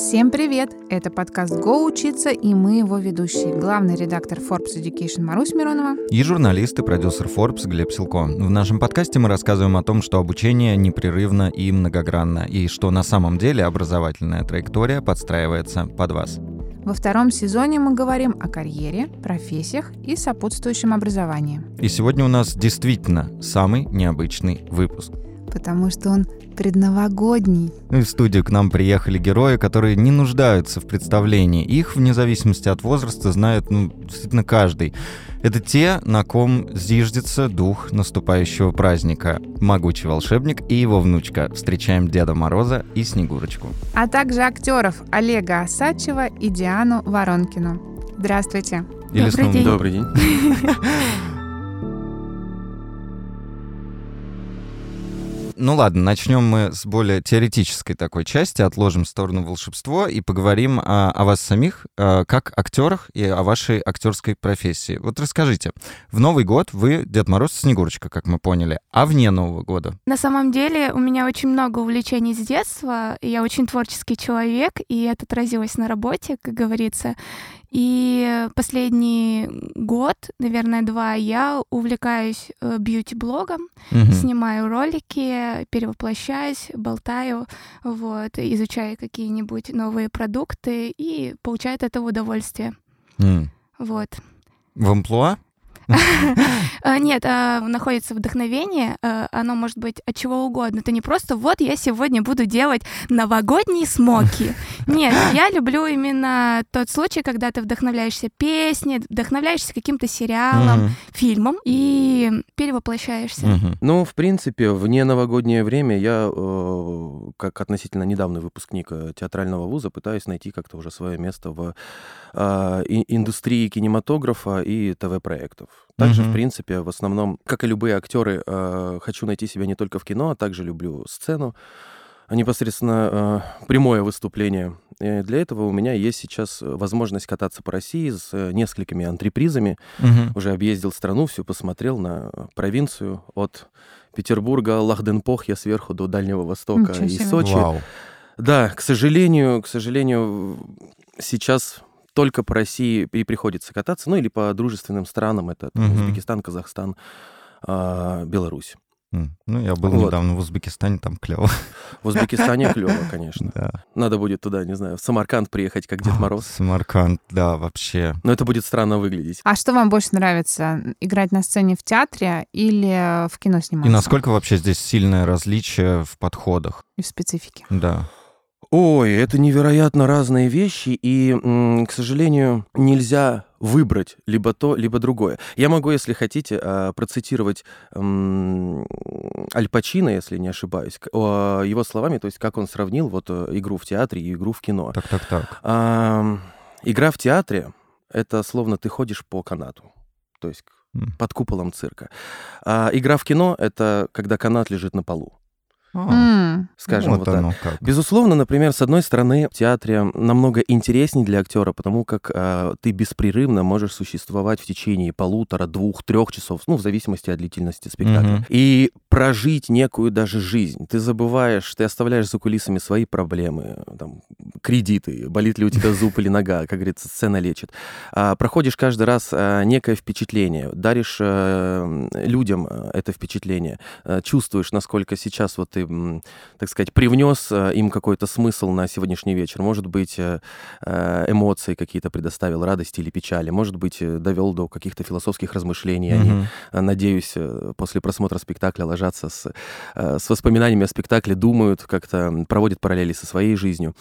Всем привет! Это подкаст «Го учиться» и мы его ведущие. Главный редактор Forbes Education Марусь Миронова. И журналист и продюсер Forbes Глеб Силко. В нашем подкасте мы рассказываем о том, что обучение непрерывно и многогранно, и что на самом деле образовательная траектория подстраивается под вас. Во втором сезоне мы говорим о карьере, профессиях и сопутствующем образовании. И сегодня у нас действительно самый необычный выпуск. Потому что он предновогодний. В студию к нам приехали герои, которые не нуждаются в представлении. Их, вне зависимости от возраста, знает ну, действительно каждый. Это те, на ком зиждется дух наступающего праздника. Могучий волшебник и его внучка. Встречаем Деда Мороза и Снегурочку. А также актеров Олега Осадчева и Диану Воронкину. Здравствуйте. Или Добрый снова- день. Добрый день. Ну ладно, начнем мы с более теоретической такой части, отложим в сторону волшебство и поговорим о, о вас самих, э, как актерах и о вашей актерской профессии. Вот расскажите, в Новый год вы Дед Мороз Снегурочка, как мы поняли, а вне Нового года? На самом деле у меня очень много увлечений с детства. Я очень творческий человек, и это отразилось на работе, как говорится. И последний год, наверное, два, я увлекаюсь э, бьюти-блогом, Мгм. снимаю ролики, перевоплощаюсь, болтаю, вот, изучаю какие-нибудь новые продукты и получаю от этого удовольствие. М. Вот. В амплуа? А, Нет, а, находится вдохновение, а, оно может быть от чего угодно. Это не просто вот я сегодня буду делать новогодние смоки. Нет, я люблю именно тот случай, когда ты вдохновляешься песней, вдохновляешься каким-то сериалом, фильмом и перевоплощаешься. Ну, в принципе, в неновогоднее время я, э, как относительно недавний выпускник театрального вуза, пытаюсь найти как-то уже свое место в индустрии кинематографа и ТВ-проектов. Также, Мгм. в принципе, в основном, как и любые актеры, э, хочу найти себя не только в кино, а также люблю сцену, а непосредственно э, прямое выступление. И для этого у меня есть сейчас э, возможность кататься по России с э, несколькими антрепризами, Мгм. уже объездил страну, все посмотрел на провинцию от Петербурга, Лахденпохья сверху до Дальнего Востока Ничего и. Сочи. Вау. Да, к сожалению, к сожалению, сейчас только по России и приходится кататься, ну или по дружественным странам, это там, Мгм. Узбекистан, Казахстан, а, Беларусь. Ну, я был Вот. недавно в Узбекистане, там клево. В Узбекистане клево, конечно. Да. Надо будет туда, не знаю, в Самарканд приехать, как Дед Мороз. Самарканд, да, вообще. Но это будет странно выглядеть. А что вам больше нравится? Играть на сцене в театре или в кино И сниматься? насколько вообще здесь сильное различие в подходах? И в специфике. Да. Ой, это невероятно разные вещи, и, к сожалению, нельзя выбрать либо то, либо другое. Я могу, если хотите, а, процитировать Аль Пачино, если не ошибаюсь, его словами, то есть как он сравнил вот э, игру в театре и игру в кино. Так, так, так. Игра в театре — это словно ты ходишь по канату, то есть под куполом цирка. А игра в кино — это когда канат лежит на полу, А, Скажем вот вот так. как. Безусловно, например, с одной стороны, в театре намного интереснее для актера, потому как а, ты беспрерывно можешь существовать в течение полутора, двух, трех часов, ну, в зависимости от длительности спектакля. Мгм. И прожить некую даже жизнь. Ты забываешь, ты оставляешь за кулисами свои проблемы, там, кредиты, болит ли у тебя зуб или нога, как говорится, сцена лечит. А, проходишь каждый раз а, некое впечатление, даришь э, людям э, это впечатление, э, чувствуешь, насколько сейчас вот ты, так сказать, привнес э, им какой-то смысл на сегодняшний вечер. Может быть, э, э, эмоции какие-то предоставил, радости или печали. Может быть, довел до каких-то философских размышлений. Они, э, надеюсь, после просмотра спектакля ложатся с, с воспоминаниями о спектакле, думают, как-то проводят параллели со своей жизнью,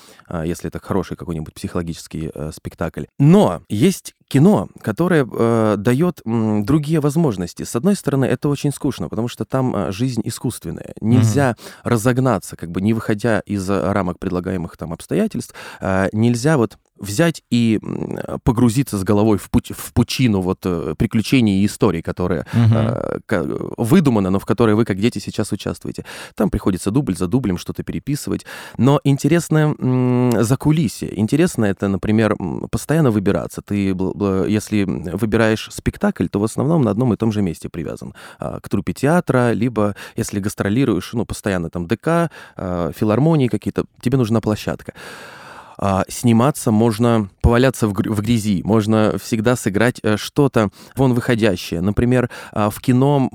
если это хороший какой-нибудь психологический спектакль. Но есть кино, которое э, дает м, другие возможности. С одной стороны, это очень скучно, потому что там э, жизнь искусственная. Нельзя разогнаться, как бы не выходя из э, рамок предлагаемых там обстоятельств, э, нельзя вот взять и погрузиться с головой в, путь, в пучину вот э, приключений и историй, которые Мгм. э, выдумано, но в которой вы, как дети, сейчас участвуете. Там приходится дубль за дублем что-то переписывать. Но интересно за кулисье. Интересно это, например, постоянно выбираться. Ты, если выбираешь спектакль, то в основном на одном и том же месте привязан. а, К труппе театра, либо если гастролируешь, ну, постоянно там ДК, а, филармонии какие-то, тебе нужна площадка. А, сниматься можно поваляться в, в грязи, можно всегда сыграть э, что-то вон выходящее. Например, а, в кино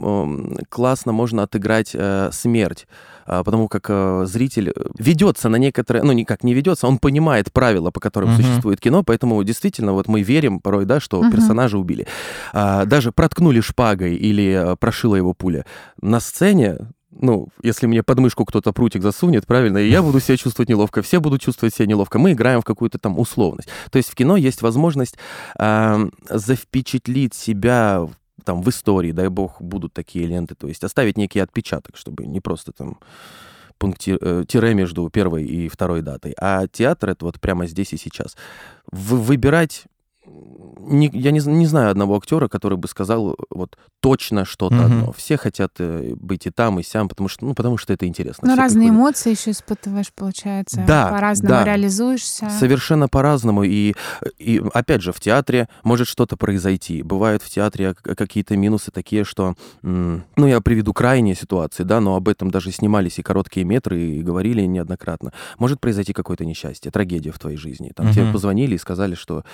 классно можно отыграть э, смерть а, потому как э, зритель ведется на некоторые, ну никак не ведется, он понимает правила, по которым uh-huh. существует кино, поэтому действительно вот мы верим порой, да, что uh-huh. персонажа убили. Даже проткнули шпагой или прошила его пуля. На сцене ну, если мне под мышку кто-то прутик засунет, правильно, и я буду себя чувствовать неловко, все будут чувствовать себя неловко. Мы играем в какую-то там условность. То есть в кино есть возможность э, завпечатлить себя там в истории, дай бог, будут такие ленты, то есть оставить некий отпечаток, чтобы не просто там пункти, э, тире между первой и второй датой. А театр это вот прямо здесь и сейчас. В, выбирать не, я не, не знаю одного актера, который бы сказал вот точно что-то mm-hmm. одно. Все хотят э, быть и там, и сям, потому что, ну, потому что это интересно. Ну, Все разные приходят. эмоции еще испытываешь, получается. Да, По-разному да. реализуешься. Совершенно по-разному. И, и, опять же, в театре может что-то произойти. Бывают в театре какие-то минусы такие, что... ну, я приведу крайние ситуации, да, но об этом даже снимались и короткие метры, и говорили неоднократно. Может произойти какое-то несчастье, трагедия в твоей жизни. Там mm-hmm. тебе позвонили и сказали, что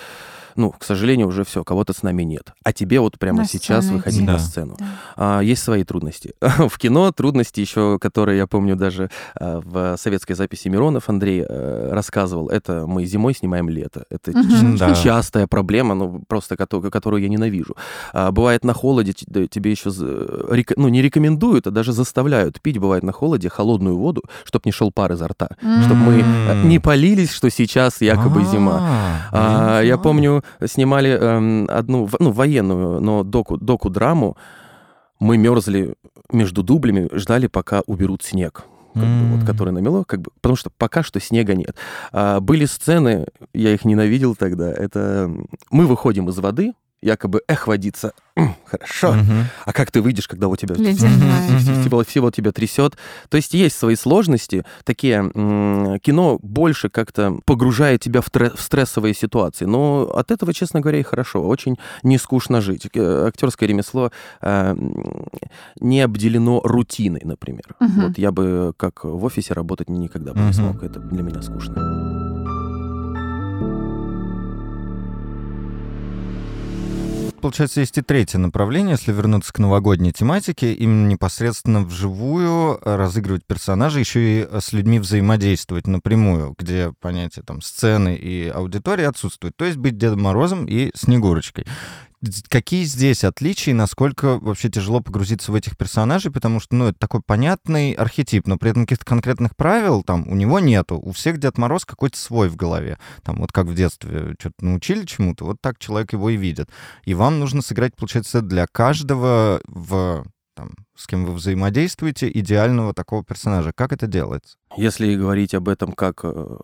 ну, к сожалению, уже все, кого-то с нами нет. А тебе вот прямо на сейчас выходить да. на сцену. Да. А, есть свои трудности. в кино трудности еще, которые я помню даже а, в советской записи Миронов Андрей а, рассказывал, это мы зимой снимаем лето. Это да. частая проблема, ну, просто которую, я ненавижу. А, бывает на холоде тебе еще, ну, не рекомендуют, а даже заставляют пить, бывает на холоде, холодную воду, чтобы не шел пар изо рта, чтобы мы не полились, что сейчас якобы зима. А, я помню, снимали эм, одну, ну, военную, но доку, доку-драму. Мы мерзли между дублями, ждали, пока уберут снег. Как бы, вот, который намело, как бы, потому что пока что снега нет. А, были сцены, я их ненавидел тогда. Это мы выходим из воды, якобы эх водиться, хорошо. Угу. А как ты выйдешь, когда у тебя всего, всего тебя трясет? То есть есть свои сложности. Такие кино больше как-то погружает тебя в, в стрессовые ситуации. Но от этого, честно говоря, и хорошо. Очень не скучно жить. Э, Актерское ремесло э, не обделено рутиной, например. Угу. Вот я бы как в офисе работать никогда бы угу. не смог. Это для меня скучно. Получается, есть и третье направление, если вернуться к новогодней тематике, именно непосредственно вживую разыгрывать персонажей, еще и с людьми взаимодействовать напрямую, где понятие там сцены и аудитории отсутствует. То есть быть Дедом Морозом и Снегурочкой. Какие здесь отличия и насколько вообще тяжело погрузиться в этих персонажей, потому что, ну, это такой понятный архетип, но при этом каких-то конкретных правил там у него нету. У всех Дед Мороз какой-то свой в голове. Там вот как в детстве что-то научили чему-то, вот так человек его и видит. И вам нужно сыграть, получается, для каждого в там, с кем вы взаимодействуете, идеального такого персонажа. Как это делается? Если говорить об этом как, э,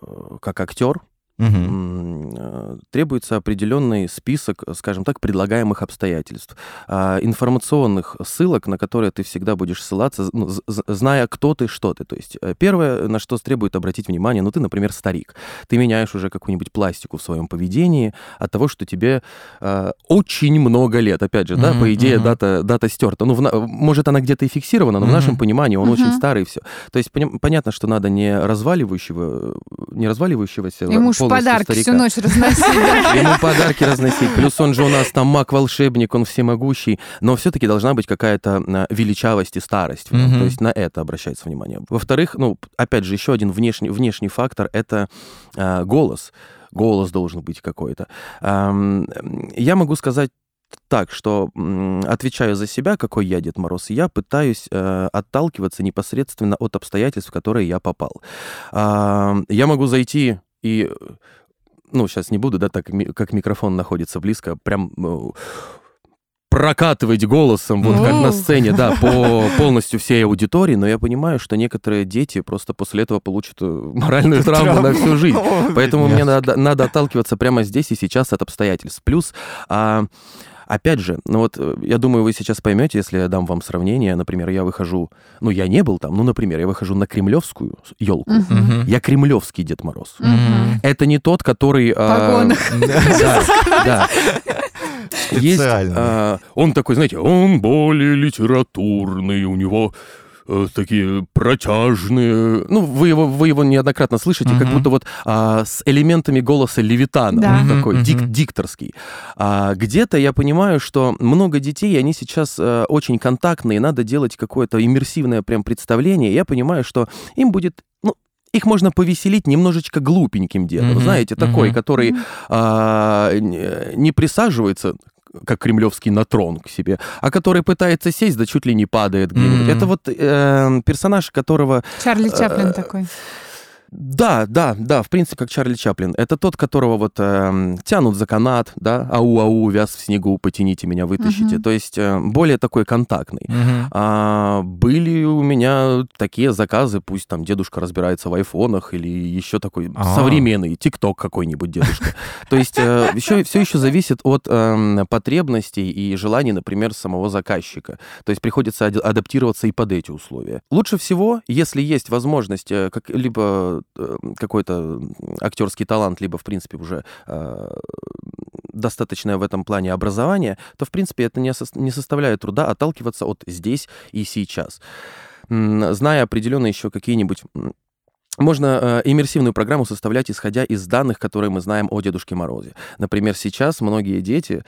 как актер, угу. требуется определенный список, скажем так, предлагаемых обстоятельств, а, информационных ссылок, на которые ты всегда будешь ссылаться, ну, зная, кто ты, что ты. То есть э, первое, на что требует обратить внимание, ну ты, например, старик, ты меняешь уже какую-нибудь пластику в своем поведении от того, что тебе э, очень много лет, опять же, да, по идее mm-hmm. дата дата стерта. Ну, в, может она где-то и фиксирована, но в нашем понимании он очень старый и все. То есть понятно, что надо не разваливающего, не разваливающегося Ему подарки старика. всю ночь разносить. Ему подарки разносить. Плюс он же у нас там маг-волшебник, он всемогущий. Но все-таки должна быть какая-то а, величавость и старость. То есть на это обращается внимание. Во-вторых, ну, опять же, еще один внешний, внешний фактор — это а, голос. Голос должен быть какой-то. Я могу сказать так, что отвечаю за себя, какой я Дед Мороз, я пытаюсь э, отталкиваться непосредственно от обстоятельств, в которые я попал. Э, я могу зайти и ну, сейчас не буду, да, так как микрофон находится близко, прям ну, прокатывать голосом, вот как на сцене, да, по полностью всей аудитории, но я понимаю, что некоторые дети просто после этого получат э, моральную травму на всю жизнь. Поэтому мне надо, надо отталкиваться прямо здесь и сейчас от обстоятельств. Плюс... А, Опять же, ну вот э, я думаю, вы сейчас поймете, если я дам вам сравнение. Например, я выхожу, ну я не был там, ну, например, я выхожу на кремлевскую елку. Угу. Я кремлевский Дед Мороз. Угу. Это не тот, который... А, да, да. Есть, а, он такой, знаете, он более литературный, у него э, такие протяжные. Ну, вы его, вы его неоднократно слышите, как Мгм. будто вот а, с элементами голоса Левитана, Да. Мгм, такой дик- дикторский. А где-то я понимаю, что много детей, они сейчас э, очень контактные, надо делать какое-то иммерсивное прям представление. Я понимаю, что им будет, ну, их можно повеселить немножечко глупеньким дедом, Мгм, знаете, такой, мгм. который а, не не присаживается как кремлевский на трон к себе, а который пытается сесть, да чуть ли не падает где-нибудь. Мгм. Это вот э, персонаж, которого... Чарли Чаплин Э, такой. Да, да, да, в принципе, как Чарли Чаплин. Это тот, которого вот эм, тянут за канат, да, ау-ау, вяз в снегу, потяните меня, вытащите. Мгм. То есть э, более такой контактный. Мгм. А, были у меня такие заказы, пусть там дедушка разбирается в айфонах или еще такой А. современный ТикТок какой-нибудь дедушка. То есть еще, все еще зависит от эм, потребностей и желаний, например, самого заказчика. То есть приходится адаптироваться и под эти условия. Лучше всего, если есть возможность э, как, либо э, какой-то актерский талант, либо, в принципе, уже э, достаточное в этом плане образование, то, в принципе, это не, сос- не составляет труда отталкиваться от здесь и сейчас. Зная определенно еще какие-нибудь можно э, иммерсивную программу составлять, исходя из данных, которые мы знаем о Дедушке Морозе. Например, сейчас многие дети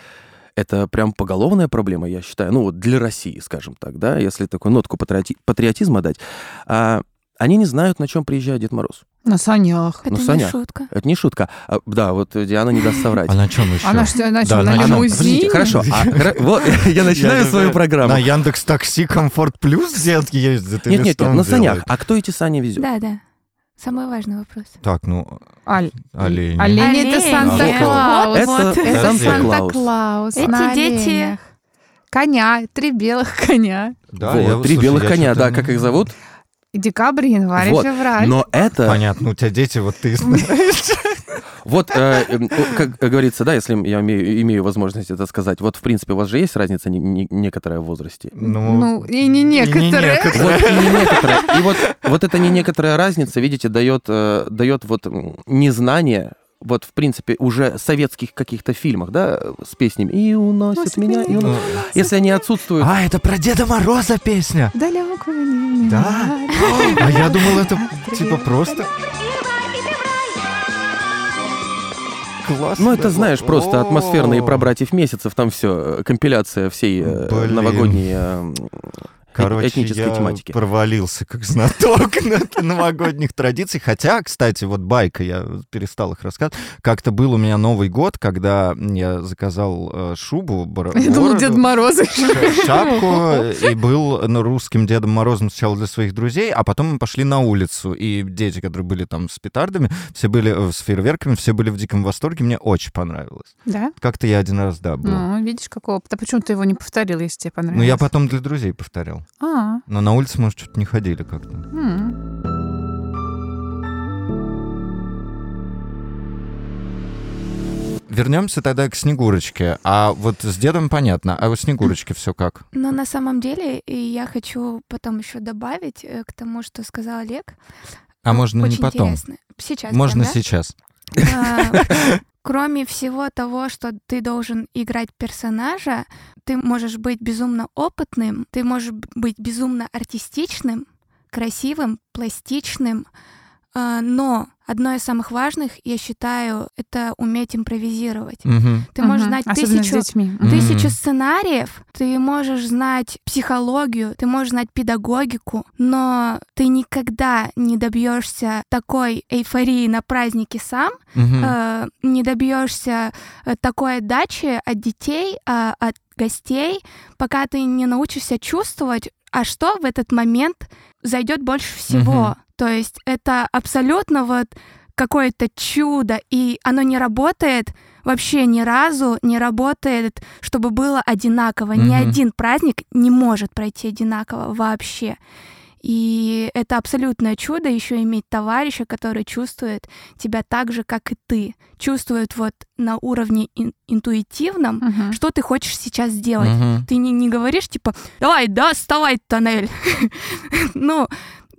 это прям поголовная проблема, я считаю, ну вот для России, скажем так, да, если такую нотку патриоти- патриотизма дать. А, они не знают, на чем приезжает Дед Мороз. На санях. Это Ну, не Саня, шутка. Это не шутка. А, да, вот Диана не даст соврать. А на чем еще? Она что, на Да, чем, на на чем? лимузине? Хорошо. а, хра- вот, я начинаю свою программу. На Яндекс Такси Комфорт Плюс детки ездят? Нет, нет, нет, на санях. А кто эти сани везет? Да, да. Самый важный вопрос. Так, ну, Аль- олени. Олени это. Санта-Клаус. Это Вот. Это Санта-Клаус. Санта-Клаус. Эти на дети-. Коня, три белых коня. Да, Вот, я- три слушай, белых я коня, да, не- как их зовут? И декабрь, январь, Вот. февраль. Но это, Понятно, у тебя дети, вот ты знаешь. вот, э, э, как говорится, да, если я имею, имею возможность это сказать, вот, в принципе, у вас же есть разница не- не- некоторая в возрасте? Ну, и не некоторые. некоторые. Вот и не некоторая. И вот, вот эта не некоторая разница, видите, дает, э, дает вот незнание, вот, в принципе, уже советских каких-то фильмах, да, с песнями «И уносит Уносит меня», и уносит». Если они отсутствуют, А, это про Деда Мороза песня. Далеко не Да? А я думал, это типа просто... Классно. Ну, это, знаешь, просто атмосферные про братьев месяцев, там все, компиляция всей э, Блин. новогодней э, Короче, этнической я тематики. провалился как знаток на новогодних традиций. Хотя, кстати, вот байка, я перестал их рассказывать. Как-то был у меня Новый год, когда я заказал э, шубу, Я думал, Дед Мороз. ш- шапку и был русским Дедом Морозом сначала для своих друзей, а потом мы пошли на улицу. И дети, которые были там с петардами, все были э, с фейерверками, все были в диком восторге. Мне очень понравилось. Да? Как-то я один раз, да, был. Ну, видишь, какой опыт. А почему ты его не повторил, если тебе понравилось? Ну, я потом для друзей повторял. А, Но на улице, может, что-то не ходили как-то. м. Вернемся тогда к Снегурочке. А вот с дедом понятно. А у Снегурочки все как? Но на самом деле, и я хочу потом еще добавить э, к тому, что сказал Олег. А можно не Очень потом. интересно. Сейчас. Можно прям, да? сейчас. Кроме всего того, что ты должен играть персонажа, ты можешь быть безумно опытным, ты можешь быть безумно артистичным, красивым, пластичным, но одно из самых важных, я считаю, это уметь импровизировать. Мгм. Ты можешь Мгм. знать Особенно тысячу тысячу сценариев, ты можешь знать психологию, ты можешь знать педагогику, но ты никогда не добьешься такой эйфории на празднике сам, э, не добьешься э, такой отдачи от детей, а, от гостей, пока ты не научишься чувствовать, а что в этот момент зайдет больше всего. Мгм. То есть это абсолютно вот какое-то чудо, и оно не работает вообще ни разу, не работает, чтобы было одинаково. Ни Мгм. один праздник не может пройти одинаково вообще. И это абсолютное чудо еще иметь товарища, который чувствует тебя так же, как и ты. Чувствует вот на уровне ин- интуитивном, Мгм. что ты хочешь сейчас сделать. Мгм. Ты не, не говоришь типа, давай, да, вставай, тоннель. ну,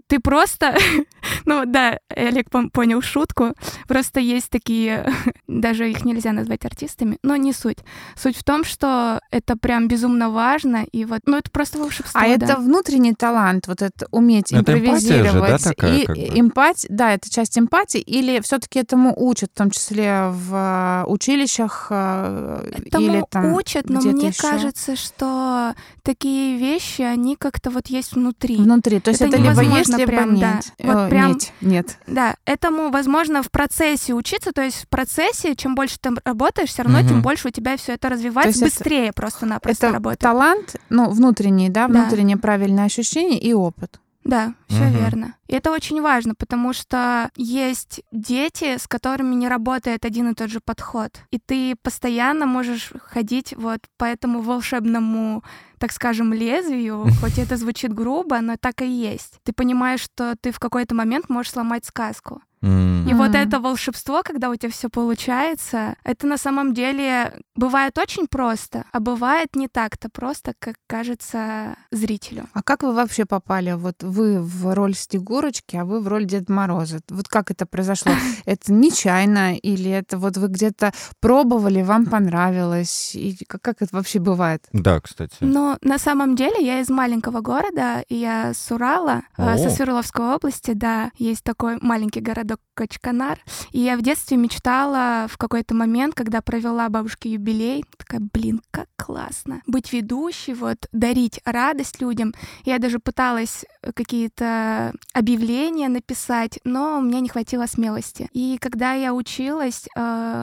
ты просто, ну да, Олег понял шутку. Просто есть такие, даже их нельзя назвать артистами, но не суть. Суть в том, что это прям безумно важно, и вот, ну это просто волшебство. А да. это внутренний талант, вот это уметь Это импровизировать. эмпатия же, да, такая, и как бы? эмпатия, да, это часть эмпатии, или все-таки этому учат, в том числе в э, училищах, э, Этому или там учат, но мне кажется, что такие вещи, они как-то вот есть внутри. внутри. То есть Это это, либо есть, невозможно либо прям, да. нет. Вот Прям- Нет. Да, этому, возможно, в процессе учиться, то есть в процессе, чем больше ты работаешь, все равно, Мгм. тем больше у тебя все это развивается, есть это- быстрее просто-напросто Это работает. талант, ну, внутренний, да, Да. внутреннее правильное ощущение и опыт. Да, все Мгм. верно. И это очень важно, потому что есть дети, с которыми не работает один и тот же подход. И ты постоянно можешь ходить вот по этому волшебному, так скажем, лезвию, хоть это звучит грубо, но так и есть. Ты понимаешь, что ты в какой-то момент можешь сломать сказку. М. И вот это волшебство, когда у тебя все получается, это на самом деле бывает очень просто, а бывает не так-то просто, как кажется зрителю. А как вы вообще попали? Вот вы в роль Снегурочки, а вы в роль Деда Мороза. Вот как это произошло? Это нечаянно или это вот вы где-то пробовали, вам понравилось? И как, как это вообще бывает? Да, кстати. Но на самом деле я из маленького города, и я с Урала, со О. Свердловской области, да, есть такой маленький городок Качканар. И я в детстве мечтала в какой-то момент, когда провела бабушке юбилей, такая, блин, как классно. Быть ведущей, вот, дарить радость людям. Я даже пыталась какие-то объявления написать, но у меня не хватило смелости. И когда я училась, э,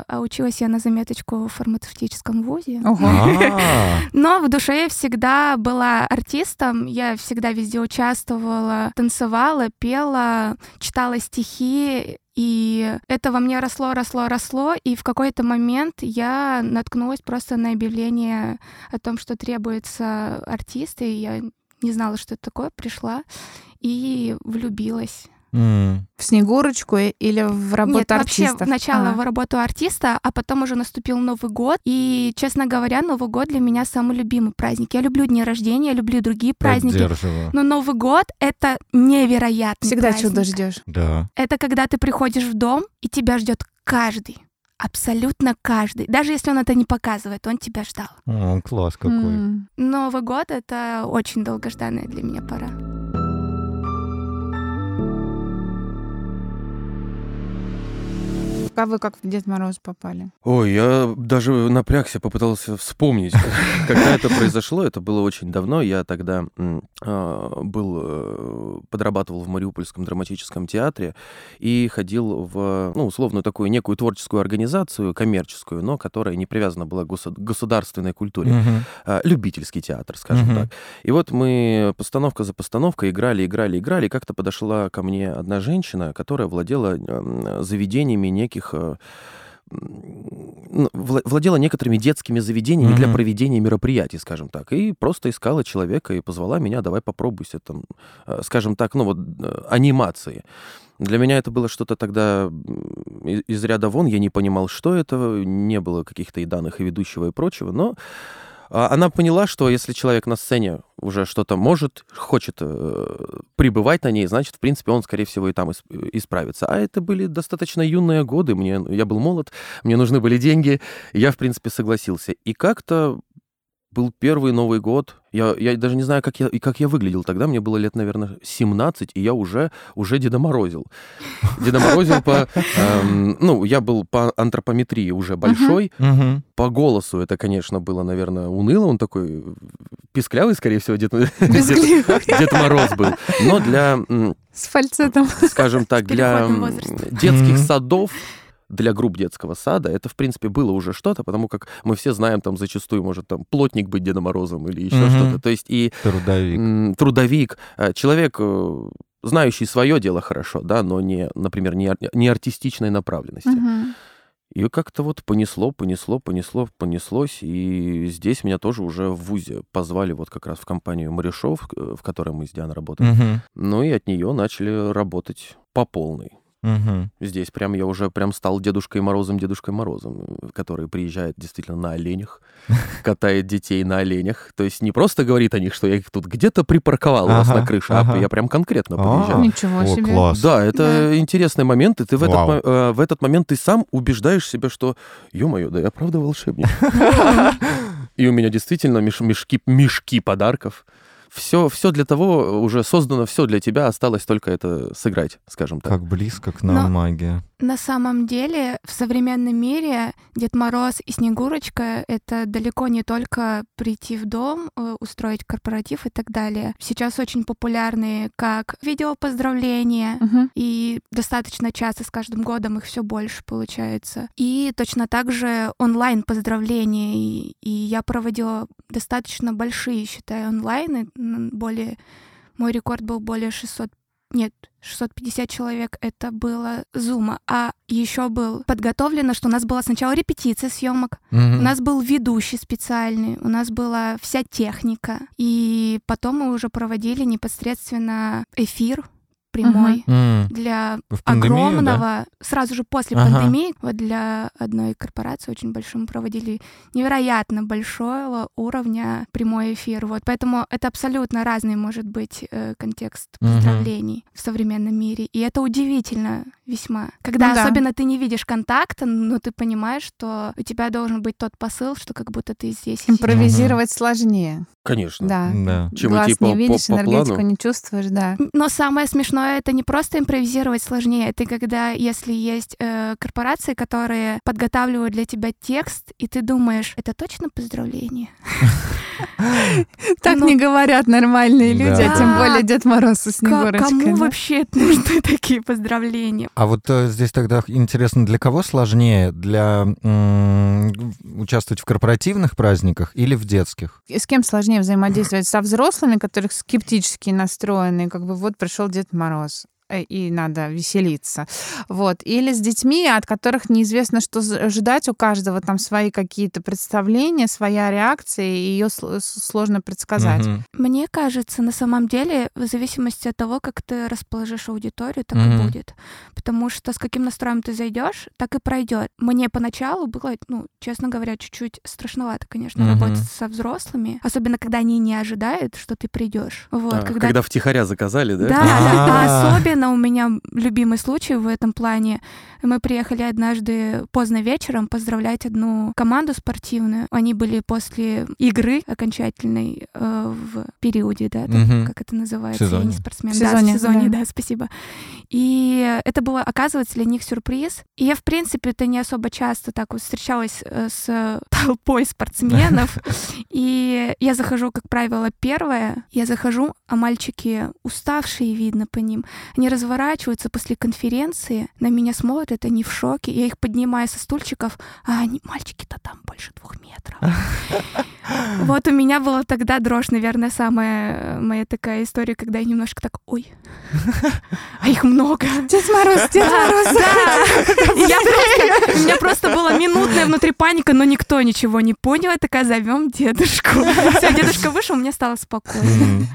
а училась я на заметочку в фармацевтическом вузе. А, но в душе я всегда была артистом, я всегда везде участвовала, танцевала, пела, читала стихи, и это во мне росло, росло, росло, и в какой-то момент я наткнулась просто на объявление о том, что требуется артист, и я не знала, что это такое, пришла и влюбилась. В Снегурочку или в работу Нет, вообще артистов? сначала А. в работу артиста, а потом уже наступил Новый год. И, честно говоря, Новый год для меня самый любимый праздник. Я люблю дни рождения, я люблю другие праздники. Но Новый год — это невероятный Всегда праздник. чудо ждешь. Да. Это когда ты приходишь в дом, и тебя ждет каждый. Абсолютно каждый. Даже если он это не показывает, он тебя ждал. О, класс какой. М. Новый год — это очень долгожданная для меня пора. А вы как в Дед Мороз попали? Ой, я даже напрягся, попытался вспомнить, когда это произошло. Это было очень давно. Я тогда а, был, э, подрабатывал в Мариупольском драматическом театре и ходил в, ну, условную такую некую творческую организацию, коммерческую, но которая не привязана была к госу- государственной культуре. А, любительский театр, скажем так. И вот мы постановка за постановкой играли, играли, играли, и как-то подошла ко мне одна женщина, которая владела заведениями неких э, м, ну, вла- владела некоторыми детскими заведениями для Мгм. проведения мероприятий, скажем так, и просто искала человека и позвала меня, давай попробуйся там, э, скажем так, ну вот э, анимации. Для меня это было что-то тогда из ряда вон, я не понимал, что это, не было каких-то и данных, и ведущего, и прочего, но а, она поняла, что если человек на сцене уже что-то может, хочет э, пребывать на ней, значит, в принципе, он, скорее всего, и там ис- исправится. А это были достаточно юные годы, мне, я был молод, мне нужны были деньги, я, в принципе, согласился. И как-то был первый Новый год. Я, я даже не знаю, как я, и как я выглядел тогда. Мне было лет, наверное, 17, и я уже, уже Деда Морозил. Деда Морозил по... эм, ну, я был по антропометрии уже большой. Мгм. По голосу это, конечно, было, наверное, уныло. Он такой писклявый, скорее всего, Дед, Дед, Дед Мороз был. Но для, С фальцетом. скажем так, для детских садов, для групп детского сада, это, в принципе, было уже что-то, потому как мы все знаем, там, зачастую может там плотник быть Дедом Морозом или еще Мгм. что-то. То есть и Трудовик. м, трудовик, э, человек, э, знающий свое дело хорошо, да, но не, например, не, ар- не артистичной направленности. Мгм. И как-то вот понесло, понесло, понесло, понеслось. И здесь меня тоже уже в ВУЗе позвали вот как раз в компанию Марешов, э, в которой мы с Дианой работаем. Мгм. Ну и от нее начали работать по полной. Мгм. Здесь прям я уже прям стал Дедушкой Морозом, Дедушкой Морозом, который приезжает действительно на оленях, катает детей на оленях. То есть не просто говорит о них, что я их тут где-то припарковал у вас на крыше, а я прям конкретно А, приезжаю. Ничего себе. класс. Да, это интересный момент, и ты в этот, э, в этот момент ты сам убеждаешь себя, что, ё-моё, да я правда волшебник. И у меня действительно меш- мешки, мешки подарков. Все, все для того уже создано, все для тебя, осталось только это сыграть, скажем так. Как близко к нам Но- магия. На самом деле, в современном мире Дед Мороз и Снегурочка — это далеко не только прийти в дом, э, устроить корпоратив и так далее. Сейчас очень популярны как видеопоздравления, Мгм. и достаточно часто с каждым годом их все больше получается. И точно так же онлайн поздравления. И, и я проводила достаточно большие, считаю, онлайны. Более мой рекорд был более 600 нет, 650 человек это было зума. А еще был подготовлено, что у нас была сначала репетиция съемок, у нас был ведущий специальный, у нас была вся техника. И потом мы уже проводили непосредственно эфир прямой М, для пандемию, да? огромного, сразу же после Ага. пандемии, вот для одной корпорации очень большой мы проводили невероятно большого уровня прямой эфир. Вот, поэтому это абсолютно разный может быть э, контекст поздравлений в современном мире. И это удивительно весьма. Когда Ну да. особенно ты не видишь контакта, но ты понимаешь, что у тебя должен быть тот посыл, что как будто ты здесь. Импровизировать сложнее. Конечно. Да. Да. Чем Глаз идти по- не по- видишь, по энергетику плану. не чувствуешь, да. Но самое смешное это не просто импровизировать сложнее, это когда, если есть э, корпорации, которые подготавливают для тебя текст, и ты думаешь, это точно поздравление? Так Ну, не говорят нормальные люди, а тем более Дед Мороз со Снегурочкой. Кому вообще нужны такие поздравления? А вот э, здесь тогда интересно, для кого сложнее? Для участвовать в корпоративных праздниках или в детских? С кем сложнее взаимодействовать? Со взрослыми, которых скептически настроены, как бы вот пришел Дед Мороз и надо веселиться. Вот. Или с детьми, от которых неизвестно, что ожидать. У каждого там свои какие-то представления, своя реакция, и ее сложно предсказать. Мгм. Мне кажется, на самом деле, в зависимости от того, как ты расположишь аудиторию, так Мгм. и будет. Потому что с каким настроем ты зайдешь, так и пройдет. Мне поначалу было, ну, честно говоря, чуть-чуть страшновато, конечно, Мгм. работать со взрослыми, особенно когда они не ожидают, что ты придешь. Вот, А, когда... втихаря заказали, да? Да, да. А. Особенно у меня любимый случай в этом плане. Мы приехали однажды поздно вечером поздравлять одну команду спортивную. Они были после игры окончательной э, в периоде, да, там, Мгм. как это называется? сезоне. Я не спортсмен. В Да, сезоне, в сезоне, да. да, спасибо. И это было, оказывается, для них сюрприз. И я, в принципе, это не особо часто так вот встречалась э, с толпой спортсменов. И я захожу, как правило, первая. Я захожу, а мальчики уставшие, видно по ним. Они разворачиваются после конференции, на меня смотрят, они в шоке. Я их поднимаю со стульчиков, а они, мальчики-то там больше двух метров. Вот у меня была тогда дрожь, наверное, самая э, моя такая история, когда я немножко так, ой, а их много. Дед Мороз, Дед Да, Мороз. да. У меня просто была минутная внутри паника, но никто ничего не понял. Я такая, зовем дедушку. Все, дедушка вышел, мне стало спокойно.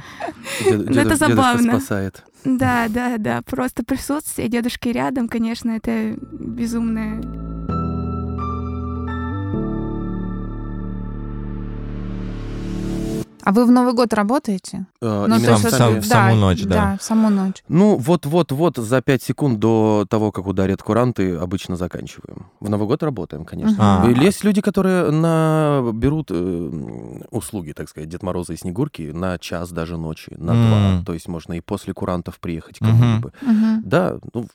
Это забавно. спасает. Да, да, да. Просто присутствие дедушки рядом, конечно, это безумное. А вы в Новый год работаете? Э, Ну, именно то есть в вот- сам- в саму ночь, да. Да, в саму ночь. Ну, вот-вот-вот за 5 секунд до того, как ударят куранты, обычно заканчиваем. В Новый год работаем, конечно. А. И Есть люди, которые на... берут э, услуги, так сказать, Дед Мороза и Снегурки на час даже ночи, на М. два. То есть можно и после курантов приехать к кому-либо. Мгм. Да, ну,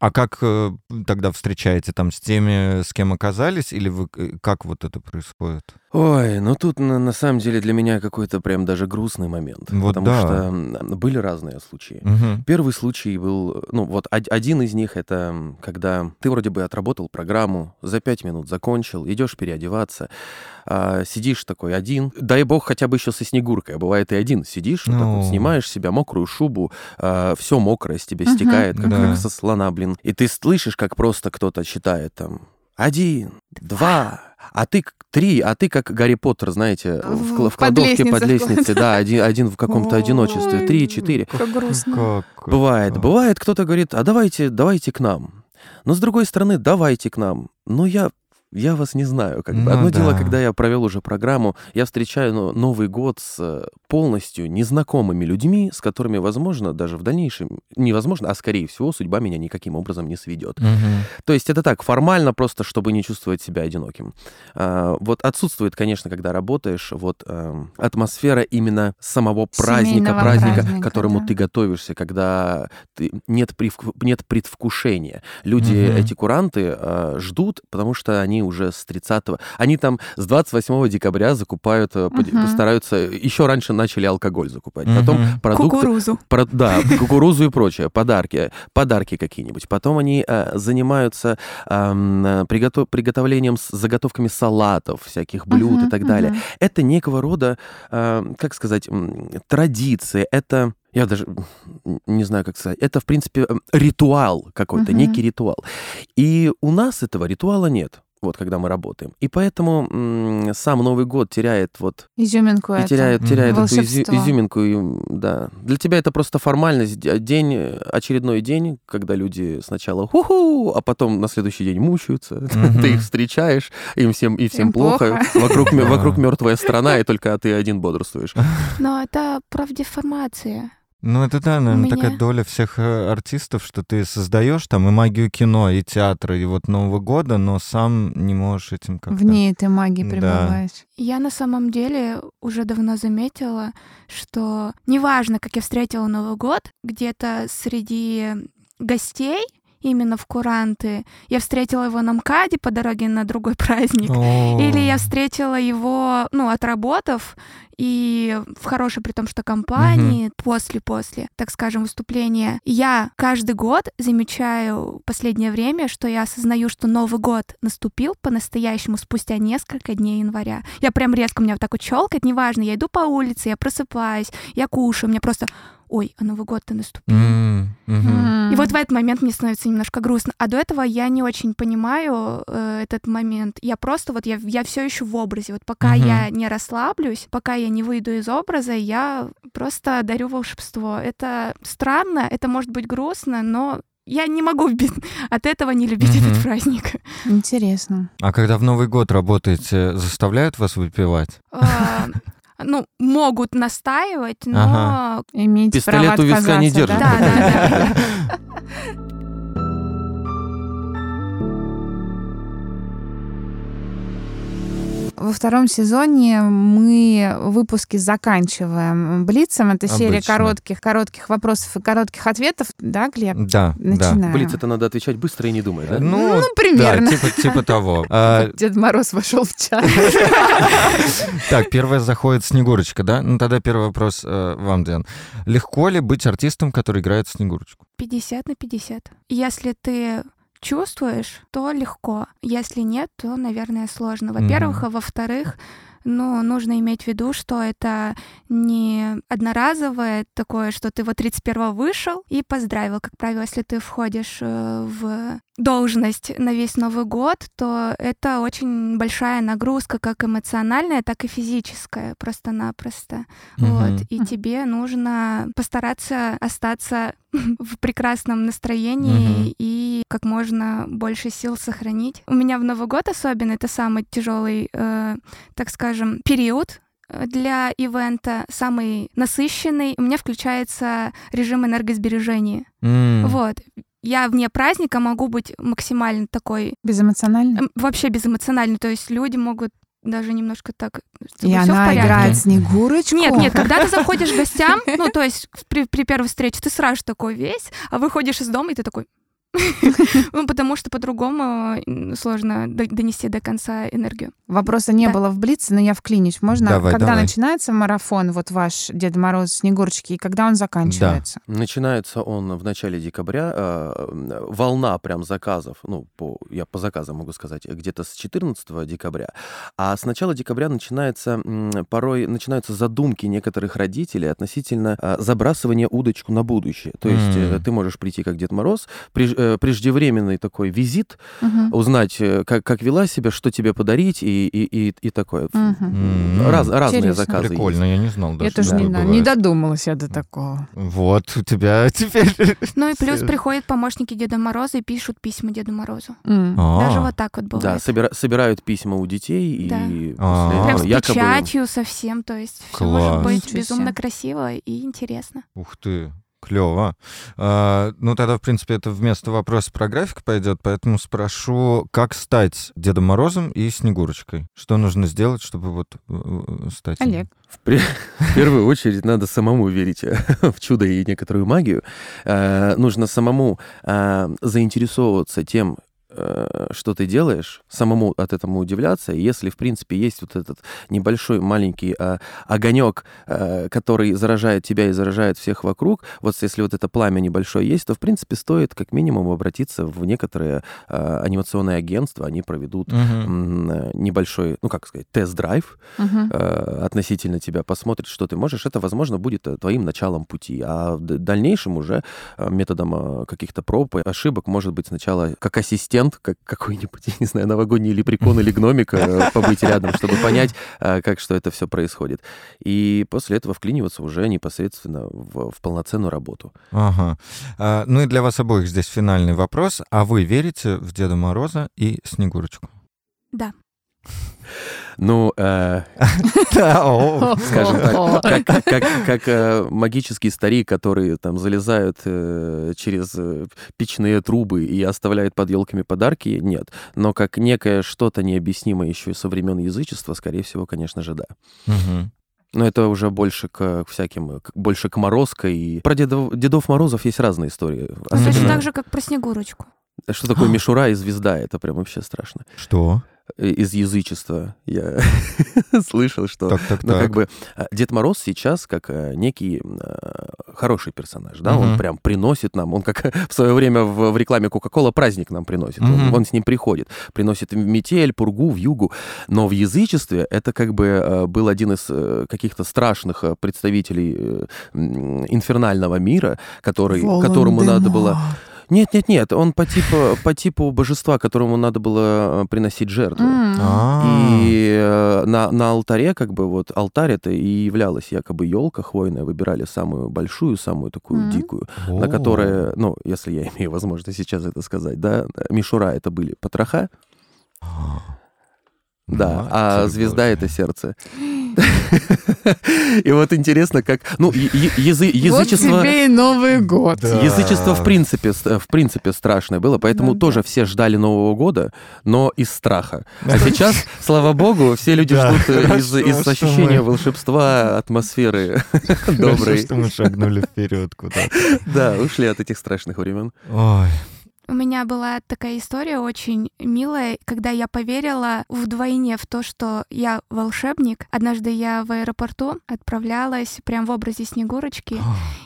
А как э, тогда встречаете там с теми, с кем оказались, или вы э, как вот это происходит? Ой, ну тут на, на самом деле для меня какой-то прям даже грустный момент. Вот потому да. что были разные случаи. Мгм. Первый случай был, ну вот од- один из них это когда ты вроде бы отработал программу, за пять минут закончил, идешь переодеваться, а, сидишь такой один, дай бог хотя бы еще со снегуркой, а бывает и один сидишь, вот так вот Ну. снимаешь себя мокрую шубу, все мокрое с тебя Мгм. стекает, как, Да. как со слона, блин, и ты слышишь, как просто кто-то читает там один, два, а ты три, а ты как Гарри Поттер, знаете, в, в Под кладовке под лестницей лестницей, да, один, один в каком-то одиночестве, три, четыре. Как грустно. Как Бывает, это? бывает, кто-то говорит, а давайте, давайте к нам. Но с другой стороны, давайте к нам. Но я, я вас не знаю. Как бы. Ну Одно дело, да. когда я провел уже программу, я встречаю ну, Новый год с э, полностью незнакомыми людьми, с которыми, возможно, даже в дальнейшем, невозможно, а скорее всего, судьба меня никаким образом не сведет. Мгм. То есть это так, формально просто, чтобы не чувствовать себя одиноким. А, вот отсутствует, конечно, когда работаешь, вот эм, атмосфера именно самого праздника, Семейного праздника, праздника, к которому да. ты готовишься, когда ты, нет, привку- нет предвкушения. Люди, Мгм. эти куранты, э, ждут, потому что они уже с 30 Они там с 28 декабря закупают, э, поди- Мгм. стараются, еще раньше начали алкоголь закупать. Потом Мгм. продукты, Кукурузу. про- да, кукурузу и прочее, подарки, подарки какие-нибудь. Потом они э, занимаются э, приготов- приготовлением, с- заготовками салатов, всяких блюд и Мгм, так далее. мгм. Это некого рода, э, как сказать, традиции, это... Я даже не знаю, как сказать. Это, в принципе, э, ритуал какой-то, Мгм. некий ритуал. И у нас этого ритуала нет, вот когда мы работаем. И поэтому м, сам Новый год теряет вот Изюминку и теряет, Мгм. теряет эту изю- изюминку. и, да. Для тебя это просто формальность. День, э, очередной день, когда люди сначала ху-ху, а потом на следующий день мучаются. Мгм. Ты их встречаешь, им всем, и всем Им плохо. плохо. Вокруг, вокруг мертвая страна, и только ты один бодрствуешь. Но это профдеформация. Ну, это да, наверное, меня- такая доля всех э, артистов, что ты создаешь там и магию кино, и театра, и вот Нового года, но сам не можешь этим как-то... Вне этой магии Да. пребывать. Я на самом деле уже давно заметила, что неважно, как я встретила Новый год, где-то среди гостей, именно в Куранты, я встретила его на МКАДе по дороге на другой праздник, О. или я встретила его, ну, отработав, и в хорошей, при том, что компании, после-после, так скажем, выступления. Я каждый год замечаю в последнее время, что я осознаю, что Новый год наступил по-настоящему спустя несколько дней января. Я прям резко, у меня вот так вот щелкает, неважно, я иду по улице, я просыпаюсь, я кушаю, мне просто, ой, а Новый год-то наступил. М, мгм. И вот в этот момент мне становится немножко грустно. А до этого я не очень понимаю э, этот момент. Я просто вот, я, я все еще в образе. Вот пока Мгм. я не расслаблюсь, пока я не выйду из образа, я просто дарю волшебство. Это странно, это может быть грустно, но я не могу без- от этого не любить Мгм. этот праздник. Интересно. А когда в Новый год работаете, заставляют вас выпивать? Ну, могут настаивать, но Ага. Имеете Пистолет право у виска не отказаться, держит. да? Да, да, Во втором сезоне мы выпуски заканчиваем блицем. Это серия Обычно. коротких, коротких вопросов и коротких ответов, да, Глеб? Да, да. Начинаем. Блиц, это надо отвечать быстро и не думая, да? Ну, Ну, да, примерно. типа, типа того. А, Дед Мороз вошел в чат. Так, первая заходит Снегурочка, да? Ну, тогда первый вопрос э, вам, Дэн. Легко ли быть артистом, который играет Снегурочку? 50 на 50. Если ты чувствуешь, то легко. Если нет, то, наверное, сложно. Во-первых, Мгм. а во-вторых, ну, нужно иметь в виду, что это не одноразовое такое, что ты вот 31 вышел и поздравил. Как правило, если ты входишь э, в должность на весь Новый год, то это очень большая нагрузка, как эмоциональная, так и физическая, просто-напросто. Вот. Мгм. И тебе нужно постараться остаться в прекрасном настроении Мгм. и как можно больше сил сохранить. У меня в Новый год особенно это самый тяжелый, э, так скажем, период э, для ивента, самый насыщенный. У меня включается режим энергосбережения. М, Вот. Я вне праздника могу быть максимально такой, Безэмоционально? эм, вообще безэмоциональной. То есть люди могут даже немножко так... И она играет Снегурочку? Нет, нет, когда ты заходишь к гостям, ну, то есть при, при первой встрече ты сразу такой весь, а выходишь из дома, и ты такой... Ну, потому что по-другому сложно до- донести до конца энергию. Вопроса не Да. было в Блице, но я вклинюсь. Можно, Давай, когда давай. начинается марафон, вот ваш Дед Мороз, Снегурочки, и когда он заканчивается? Начинается он в начале декабря. э, волна прям заказов, ну, по, я по заказам могу сказать, где-то с 14 декабря. А с начала декабря начинается, порой начинаются задумки некоторых родителей относительно э, забрасывания удочку на будущее. То есть э, ты можешь прийти как Дед Мороз, приж- э, преждевременный такой визит, Мгм. узнать, э, как, как вела себя, что тебе подарить и, и, и, и такое. М, Раз, разные Интересно. заказы Прикольно, есть. я не знал даже. Я тоже что не, знаю, не бывает. додумалась я до такого. Вот, у тебя теперь... Ну и плюс приходят помощники Деда Мороза и пишут письма Деду Морозу. М. Даже А, вот так вот бывает. Да, собира- собирают письма у детей Да. и А. Прям с печатью совсем, то есть все может быть безумно красиво и интересно. Ух ты, клево. А, ну, тогда, в принципе, это вместо вопроса про график пойдет, поэтому спрошу, как стать Дедом Морозом и Снегурочкой? Что нужно сделать, чтобы вот э, стать? им? Олег. В, пре- в первую очередь надо самому верить э, в чудо и некоторую магию. Э, нужно самому э, заинтересовываться тем, э, что ты делаешь, самому от этому удивляться. И если, в принципе, есть вот этот небольшой маленький э, огонек, э, который заражает тебя и заражает всех вокруг, вот если вот это пламя небольшое есть, то, в принципе, стоит как минимум обратиться в некоторые э, анимационные агентства. Они проведут м, э, небольшой, ну как сказать, тест-драйв, Мгм. э, относительно тебя, посмотрит, что ты можешь, это, возможно, будет э, твоим началом пути. А в дальнейшем уже э, методом э, каких-то проб и ошибок, может быть, сначала как ассистент, как какой-нибудь, я не знаю, новогодний лепрекон или гномик э, побыть рядом, чтобы понять, э, как что это все происходит. И после этого вклиниваться уже непосредственно в, в полноценную работу. Ага. А, ну и для вас обоих здесь финальный вопрос. А вы верите в Деда Мороза и Снегурочку? Да. Ну, э, скажем так, как, как- как- как, э, магический старик, который там залезают э, через печные трубы и оставляет под елками подарки, нет. Но как некое что-то необъяснимое еще со времен язычества, скорее всего, конечно же, да. Но это уже больше к всяким, больше к Морозко. И про Дедов, Дедов Морозов есть разные истории. Точно так же, как про Снегурочку. что такое мишура и звезда, это прям вообще страшно. Что? Э, Из язычества я слышал, что Так, так, Ну, как так. бы а, Дед Мороз сейчас как э, некий э, хороший персонаж, да, он Мгм. прям приносит нам, он как в свое время в, в рекламе Кока-Кола праздник нам приносит, он, Мгм. он с ним приходит, приносит метель, пургу, вьюгу, но в язычестве это как бы э, был один из каких-то страшных представителей инфернального мира, который, которому надо было... Нет, нет, нет, он по типу, по типу божества, которому надо было э, приносить жертву. А, И э, на, на алтаре, как бы, вот алтарь это и являлась якобы елка хвойная, выбирали самую большую, самую такую дикую, на которой, ну, если я имею возможность сейчас это сказать, да, мишура это были потроха, да, а Матерь звезда Божья. это сердце. И вот интересно, как, ну, я- я- язы- Вот язычество... тебе и Новый год. Язычество в принципе, в принципе страшное было, поэтому Ну тоже все ждали Нового года, но из страха. А сейчас, слава богу, все люди ждут из, ощущения волшебства, атмосферы доброй. что мы шагнули вперед куда-то. Да, ушли от этих страшных времен. Ой. У меня была такая история очень милая, когда я поверила вдвойне в то, что я волшебник. Однажды я в аэропорту отправлялась прям в образе Снегурочки,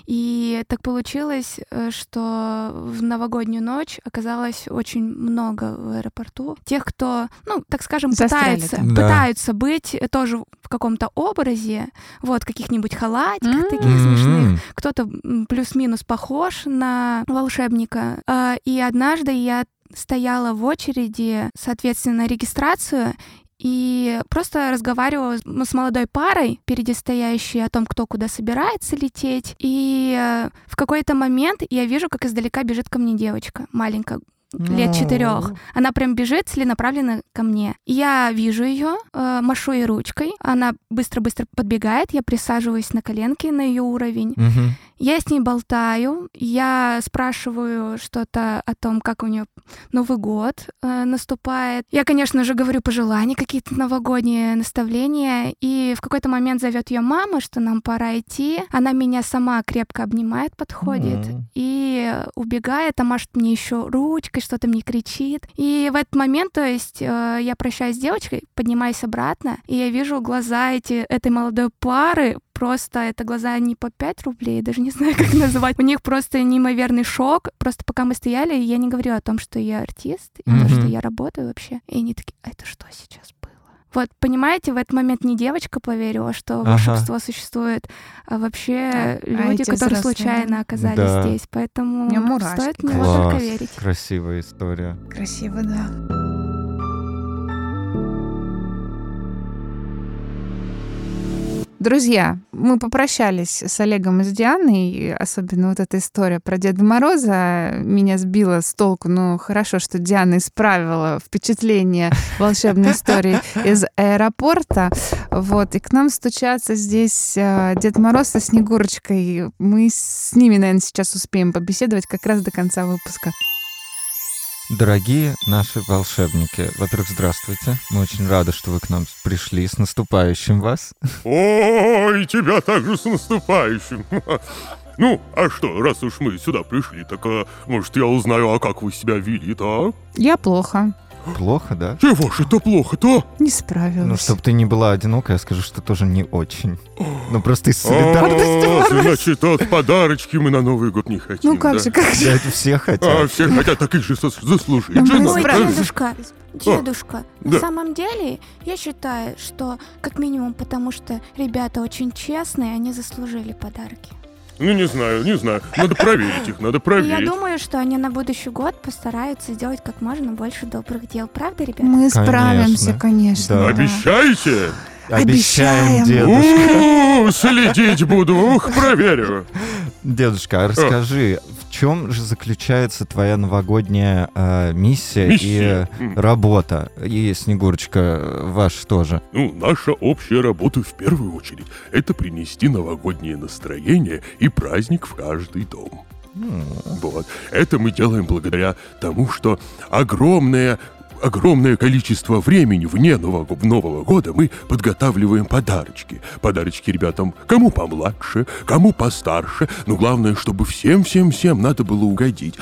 и так получилось, э, что в новогоднюю ночь оказалось очень много в аэропорту. Тех, кто, ну, так скажем, Застряли пытается, там. Да. пытаются быть тоже в каком-то образе, вот, каких-нибудь халатиках М. таких смешных, кто-то плюс-минус похож на волшебника. А, И однажды я стояла в очереди, соответственно, на регистрацию, и просто разговаривала с с молодой парой, впереди стоящей, о том, кто куда собирается лететь. И э, в какой-то момент я вижу, как издалека бежит ко мне девочка маленькая, лет четырех. Она прям бежит целенаправленно ко мне. Я вижу ее, э, машу ей ручкой. Она быстро-быстро подбегает. Я присаживаюсь на коленки на ее уровень. Мгм. Я с ней болтаю. Я спрашиваю что-то о том, как у нее Новый год э, наступает. Я, конечно же, говорю пожелания, какие-то новогодние наставления. И в какой-то момент зовет ее мама, что нам пора идти. Она меня сама крепко обнимает, подходит М. и убегает, а машет мне еще ручкой, что-то мне кричит. И в этот момент, то есть, э, я прощаюсь с девочкой, поднимаюсь обратно, и я вижу глаза эти, этой молодой пары, просто это глаза не по 5 рублей, даже не знаю, как назвать. У них просто неимоверный шок. Просто пока мы стояли, я не говорю о том, что я артист, и то, что я работаю вообще. И они такие, а это что сейчас было? Вот, понимаете, в этот момент не девочка поверила, что Ага. волшебство существует, а вообще А люди, эти которые взрослые, случайно оказались Да. здесь. Поэтому стоит в него только верить. Красивая история. Красиво, да. Друзья, мы попрощались с Олегом и с Дианой, и особенно вот эта история про Деда Мороза меня сбила с толку. Ну, хорошо, что Диана исправила впечатление волшебной истории из аэропорта. Вот, и к нам стучатся здесь э, Дед Мороз со Снегурочкой. Мы с ними, наверное, сейчас успеем побеседовать как раз до конца выпуска. Дорогие наши волшебники, во-первых, здравствуйте. Мы очень рады, что вы к нам пришли. С наступающим вас. Ой, тебя также с наступающим. Ну, а что, раз уж мы сюда пришли, так, а, может, я узнаю, а как вы себя вели-то, а? Я плохо, Плохо, да? Чего ж это плохо-то? не справилась. Ну, чтобы ты не была одинокой, я скажу, что тоже не очень. Ну, просто из А, солидарности. значит, вот подарочки мы на Новый год не хотим, Ну как же, как же. Да, это все А, хотят. все хотят так их же заслужить. Ну, Ой, дедушка, дедушка, да. на самом деле я считаю, что как минимум потому, что ребята очень честные, они заслужили подарки. Ну, не знаю, не знаю. Надо проверить их, надо И я проверить. думаю, что они на будущий год постараются сделать как можно больше добрых дел. Правда, ребята? Мы справимся, конечно. Да. Обещаете? Обещаем, дедушка. У, Следить буду, ух, проверю. Дедушка, а расскажи, чем же заключается твоя новогодняя э, миссия, Миссия. и работа? И Снегурочка, ваша тоже. Ну, наша общая работа в первую очередь — это принести новогоднее настроение и праздник в каждый дом. М, Вот. Это мы делаем благодаря тому, что огромное огромное количество времени вне Нового, Нового года мы подготавливаем подарочки. Подарочки ребятам кому помладше, кому постарше. Но главное, чтобы всем-всем-всем надо было угодить.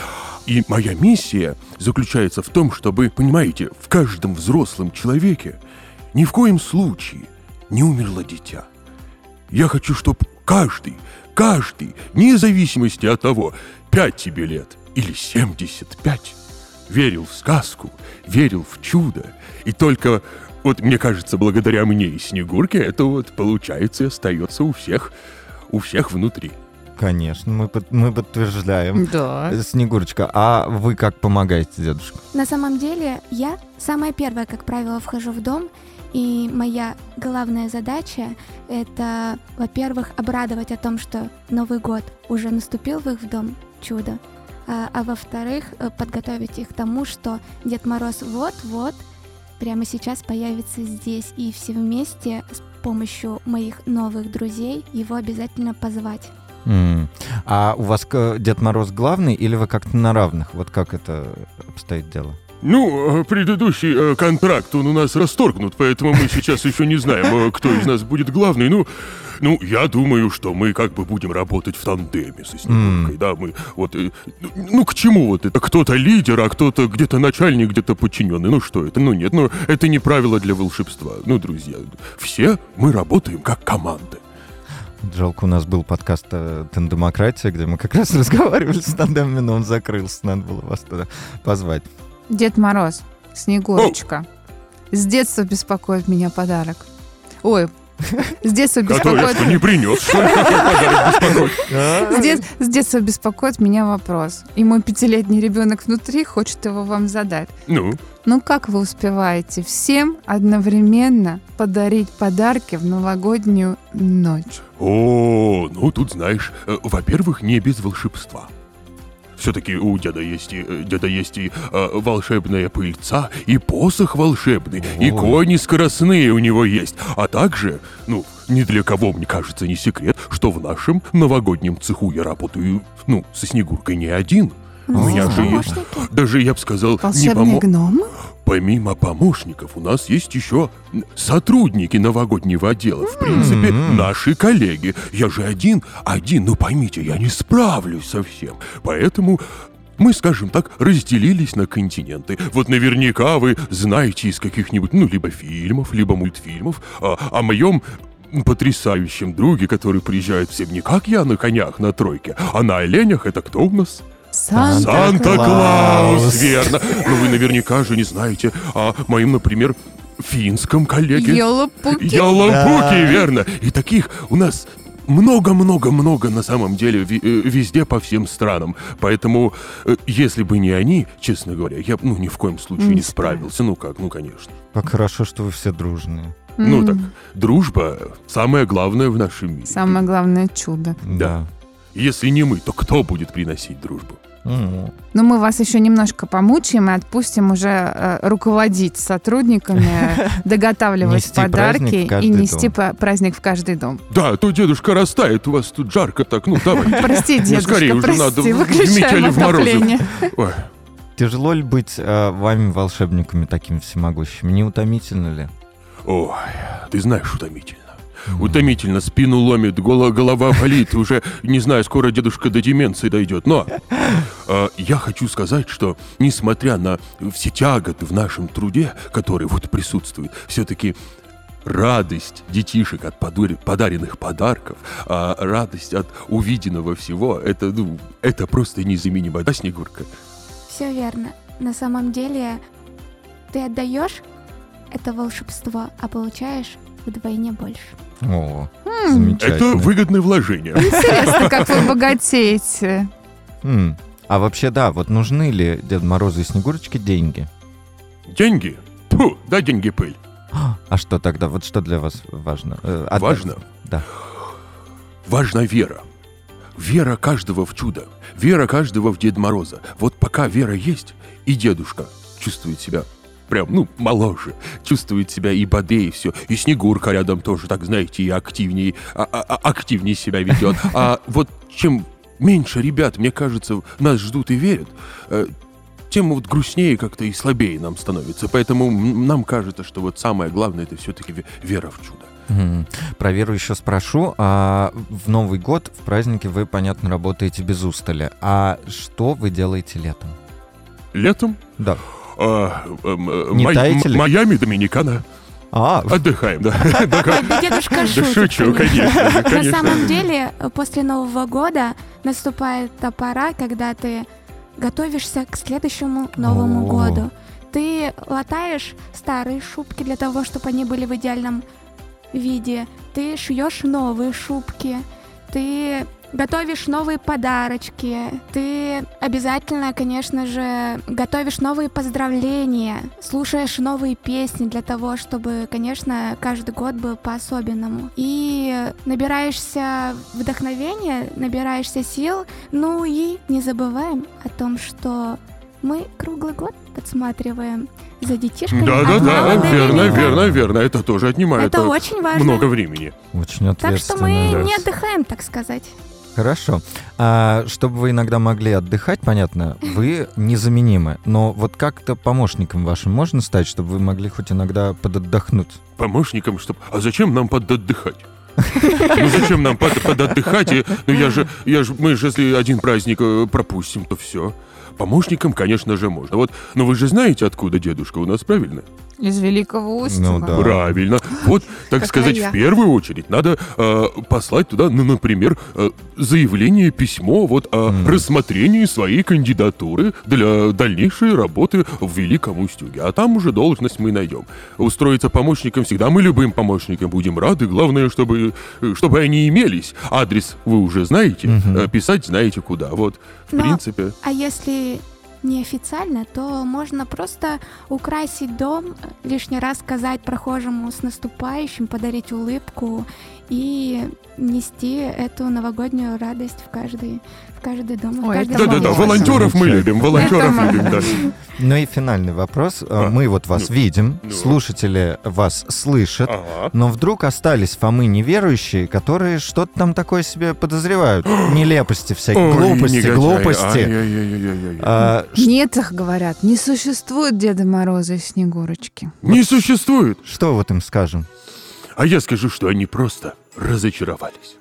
И моя миссия заключается в том, чтобы, понимаете, в каждом взрослом человеке ни в коем случае не умерло дитя. Я хочу, чтобы каждый, каждый, вне зависимости от того, 5 тебе лет или 75, верил в сказку, верил в чудо. И только, вот мне кажется, благодаря мне и Снегурке это вот получается и остается у всех, у всех внутри. Конечно, мы, под- мы подтверждаем. Да. Снегурочка, а вы как помогаете, дедушка? На самом деле, я самая первая, как правило, вхожу в дом, и моя главная задача — это, во-первых, обрадовать о том, что Новый год уже наступил в их дом, чудо, а, а во-вторых, э, подготовить их к тому, что Дед Мороз вот-вот прямо сейчас появится здесь, и все вместе с помощью моих новых друзей его обязательно позвать. М. А у вас Дед Мороз главный или вы как-то на равных? Вот как это обстоит дело? Ну, э, предыдущий э, контракт, он у нас расторгнут, поэтому мы сейчас еще не знаем, э, кто из нас будет главный. Ну, ну, я думаю, что мы как бы будем работать в тандеме со Снегуркой, М. да, мы вот... э, ну, ну, к чему вот это? Кто-то лидер, а кто-то где-то начальник, где-то подчиненный. Ну, что это? Ну, нет, ну, это не правило для волшебства. Ну, друзья, все мы работаем как команда. Жалко, у нас был подкаст э, «Тандемократия», где мы как раз разговаривали с тандемами, но он закрылся. Надо было вас туда позвать. Дед Мороз, Снегурочка. С детства беспокоит меня подарок. Ой, с детства беспокоит... не принес, что ли, подарок беспокоит? С, дет- с детства беспокоит меня вопрос. И мой пятилетний ребенок внутри хочет его вам задать. Ну, Ну как вы успеваете всем одновременно подарить подарки в новогоднюю ночь? О, ну тут знаешь, э, во-первых, не без волшебства. Все-таки у деда есть и, э, деда есть и э, волшебная пыльца, и посох волшебный, и Ой. кони скоростные у него есть. А также, ну, ни для кого, мне кажется, не секрет, что в нашем новогоднем цеху я работаю, ну, со Снегуркой не один. У Ну, меня же есть, помощники. даже я бы сказал, не помо... гномы? Помимо помощников, у нас есть еще сотрудники новогоднего отдела. В принципе, М. наши коллеги. Я же один, один, ну поймите, я не справлюсь со всем. Поэтому мы, скажем так, разделились на континенты. Вот наверняка вы знаете из каких-нибудь, ну, либо фильмов, либо мультфильмов о, о моем потрясающем друге, который приезжает всем не как я на конях на тройке, а на оленях. Это кто у нас? Санта-Клаус. Санта-Клаус, Клаус. верно. Но вы наверняка же не знаете о моем, например, финском коллеге. Елопуки. Ялапуки, верно. И таких у нас много-много-много на самом деле э, везде по всем странам. Поэтому, э, если бы не они, честно говоря, я бы ну, ни в коем случае Не не справился. Ну как, ну конечно. Как хорошо, что вы все дружные. Ну так, дружба самое главное в нашем мире. Самое главное чудо. Да. Если не мы, то кто будет приносить дружбу? М. Но мы вас еще немножко помучаем и отпустим уже э, руководить сотрудниками, доготавливать подарки и нести праздник в каждый дом. Да, а то дедушка растает, у вас тут жарко. Так, ну давай. Прости, Ну, скорее дедушка, уже надо в- метели в морозы. Тяжело ли быть э, вами, волшебниками, такими всемогущими? Не утомительно ли? Ой, ты знаешь, утомительно. Утомительно, спину ломит, голо- голова болит, уже, не знаю, скоро дедушка до деменции дойдет. Но э, я хочу сказать, что, несмотря на все тяготы в нашем труде, которые вот присутствуют, все-таки радость детишек от подар- подаренных подарков, а радость от увиденного всего, это, ну, это просто незаменимо. Да, Снегурка? Все верно. На самом деле ты отдаешь это волшебство, а получаешь вдвойне больше. О. Это выгодное вложение. Интересно, как вы богатеете. М. А вообще, да, вот нужны ли Дед Морозу и Снегурочке деньги? Деньги? Фу, да, деньги пыль. А что тогда? Вот что для вас важно? Э, отдать? Важно? Да. Важна вера. Вера каждого в чудо. Вера каждого в Дед Мороза. Вот пока вера есть, и дедушка чувствует себя прям, ну, моложе. Чувствует себя и бодрее, и все. И Снегурка рядом тоже, так знаете, и активнее, а- а- а- активнее себя ведет. А вот чем меньше ребят, мне кажется, нас ждут и верят, э, тем вот грустнее как-то и слабее нам становится. Поэтому нам кажется, что вот самое главное это все-таки вера в чудо. Мгм. Про веру еще спрошу. А в Новый год, в празднике вы, понятно, работаете без устали. А что вы делаете летом? Летом Да. А, эм, э, Май- Майами, Доминикана. А, Отдыхаем, да. Дедушка шутит, шучу, конечно. На самом деле, после Нового года наступает та пора, когда ты готовишься к следующему Новому году. Ты латаешь старые шубки для того, чтобы они были в идеальном виде. Ты шьешь новые шубки. Ты готовишь новые подарочки. Ты обязательно, конечно же, готовишь новые поздравления, слушаешь новые песни для того, чтобы, конечно, каждый год был по-особенному. И набираешься вдохновения, набираешься сил. Ну и не забываем о том, что мы круглый год подсматриваем за детишками. Да, от да, да, верно, верно, верно. Это тоже отнимает Это э, очень важно. много времени. очень Так что мы ответственно. да. не отдыхаем, так сказать. Хорошо. А, чтобы вы иногда могли отдыхать, понятно, вы незаменимы. Но вот как-то помощником вашим можно стать, чтобы вы могли хоть иногда подотдохнуть? Помощником, чтобы... А зачем нам подотдыхать? Ну зачем нам под, подотдыхать? Ну я же, я же, мы же если один праздник э, пропустим, то все. Помощником, конечно же, можно. Вот, но вы же знаете, откуда дедушка у нас, правильно? Из Великого Устюга. Ну да. Правильно. Вот, так Как сказать, я. в первую очередь надо э, послать туда, ну, например, э, заявление, письмо вот о Мгм. рассмотрении своей кандидатуры для дальнейшей работы в Великом Устюге. А там уже должность мы найдем. Устроиться помощником всегда мы любым помощникам будем рады. Главное, чтобы, чтобы они имелись. Адрес вы уже знаете, э, писать знаете куда. Вот, в Но- принципе. А если неофициально, то можно просто украсить дом, лишний раз сказать прохожему с наступающим, подарить улыбку и нести эту новогоднюю радость в каждый, в каждый дом, в Ой, каждый это Да-да-да, волонтеров мы любим, волонтеров Это любим, да. Ну и финальный вопрос. А, А, Мы вот вас ну, видим, ну. слушатели вас слышат, Ага. но вдруг остались Фомы неверующие, которые что-то там такое себе подозревают. Нелепости всякие, Ой, глупости, негодяи. глупости. А, Нет их, говорят, не существует Деда Мороза и Снегурочки. Не существует. Что вот им скажем? А я скажу, что они просто разочаровались.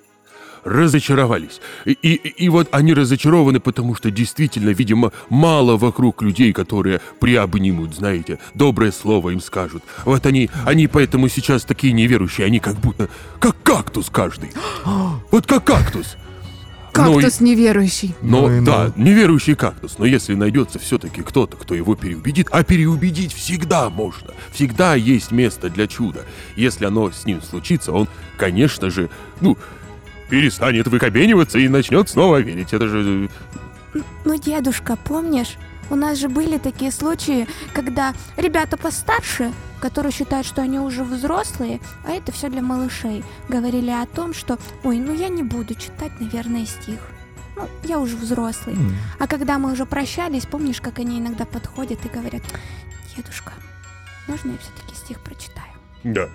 Разочаровались. И, и, и вот они разочарованы, потому что действительно, видимо, мало вокруг людей, которые приобнимут, знаете, доброе слово им скажут. Вот они, они поэтому сейчас такие неверующие, они как будто, как кактус каждый. Вот как кактус. кактус неверующий. Но, Ну да, неверующий кактус. Но если найдется все-таки кто-то, кто его переубедит, а переубедить всегда можно. Всегда есть место для чуда. Если оно с ним случится, он, конечно же, ну, перестанет выкобениваться и начнет снова верить. Это же... Ну, дедушка, помнишь? У нас же были такие случаи, когда ребята постарше, которые считают, что они уже взрослые, а это все для малышей, говорили о том, что «Ой, ну я не буду читать, наверное, стих». Ну, я уже взрослый. А когда мы уже прощались, помнишь, как они иногда подходят и говорят «Дедушка, можно я все-таки стих прочитаю?» Да.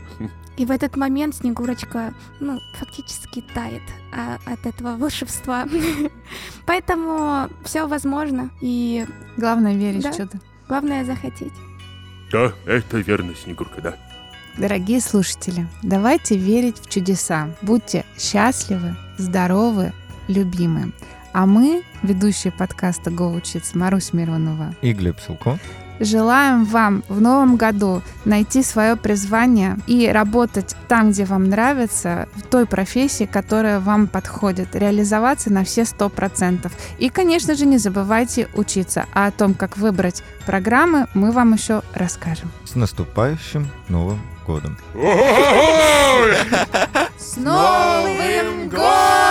И в этот момент Снегурочка, ну, фактически тает а, от этого волшебства. Поэтому все возможно, и Главное верить Да. в чудо. главное захотеть. Да, это верно, Снегурка, да. Дорогие слушатели, давайте верить в чудеса. Будьте счастливы, здоровы, любимы. А мы, ведущие подкаста «Го учиться» Марусь Миронова, И Глеб Силко. Желаем вам в новом году найти свое призвание и работать там, где вам нравится, в той профессии, которая вам подходит, реализоваться на все сто процентов. И, конечно же, не забывайте учиться. А о том, как выбрать программы, мы вам еще расскажем. С наступающим Новым годом! С Новым годом!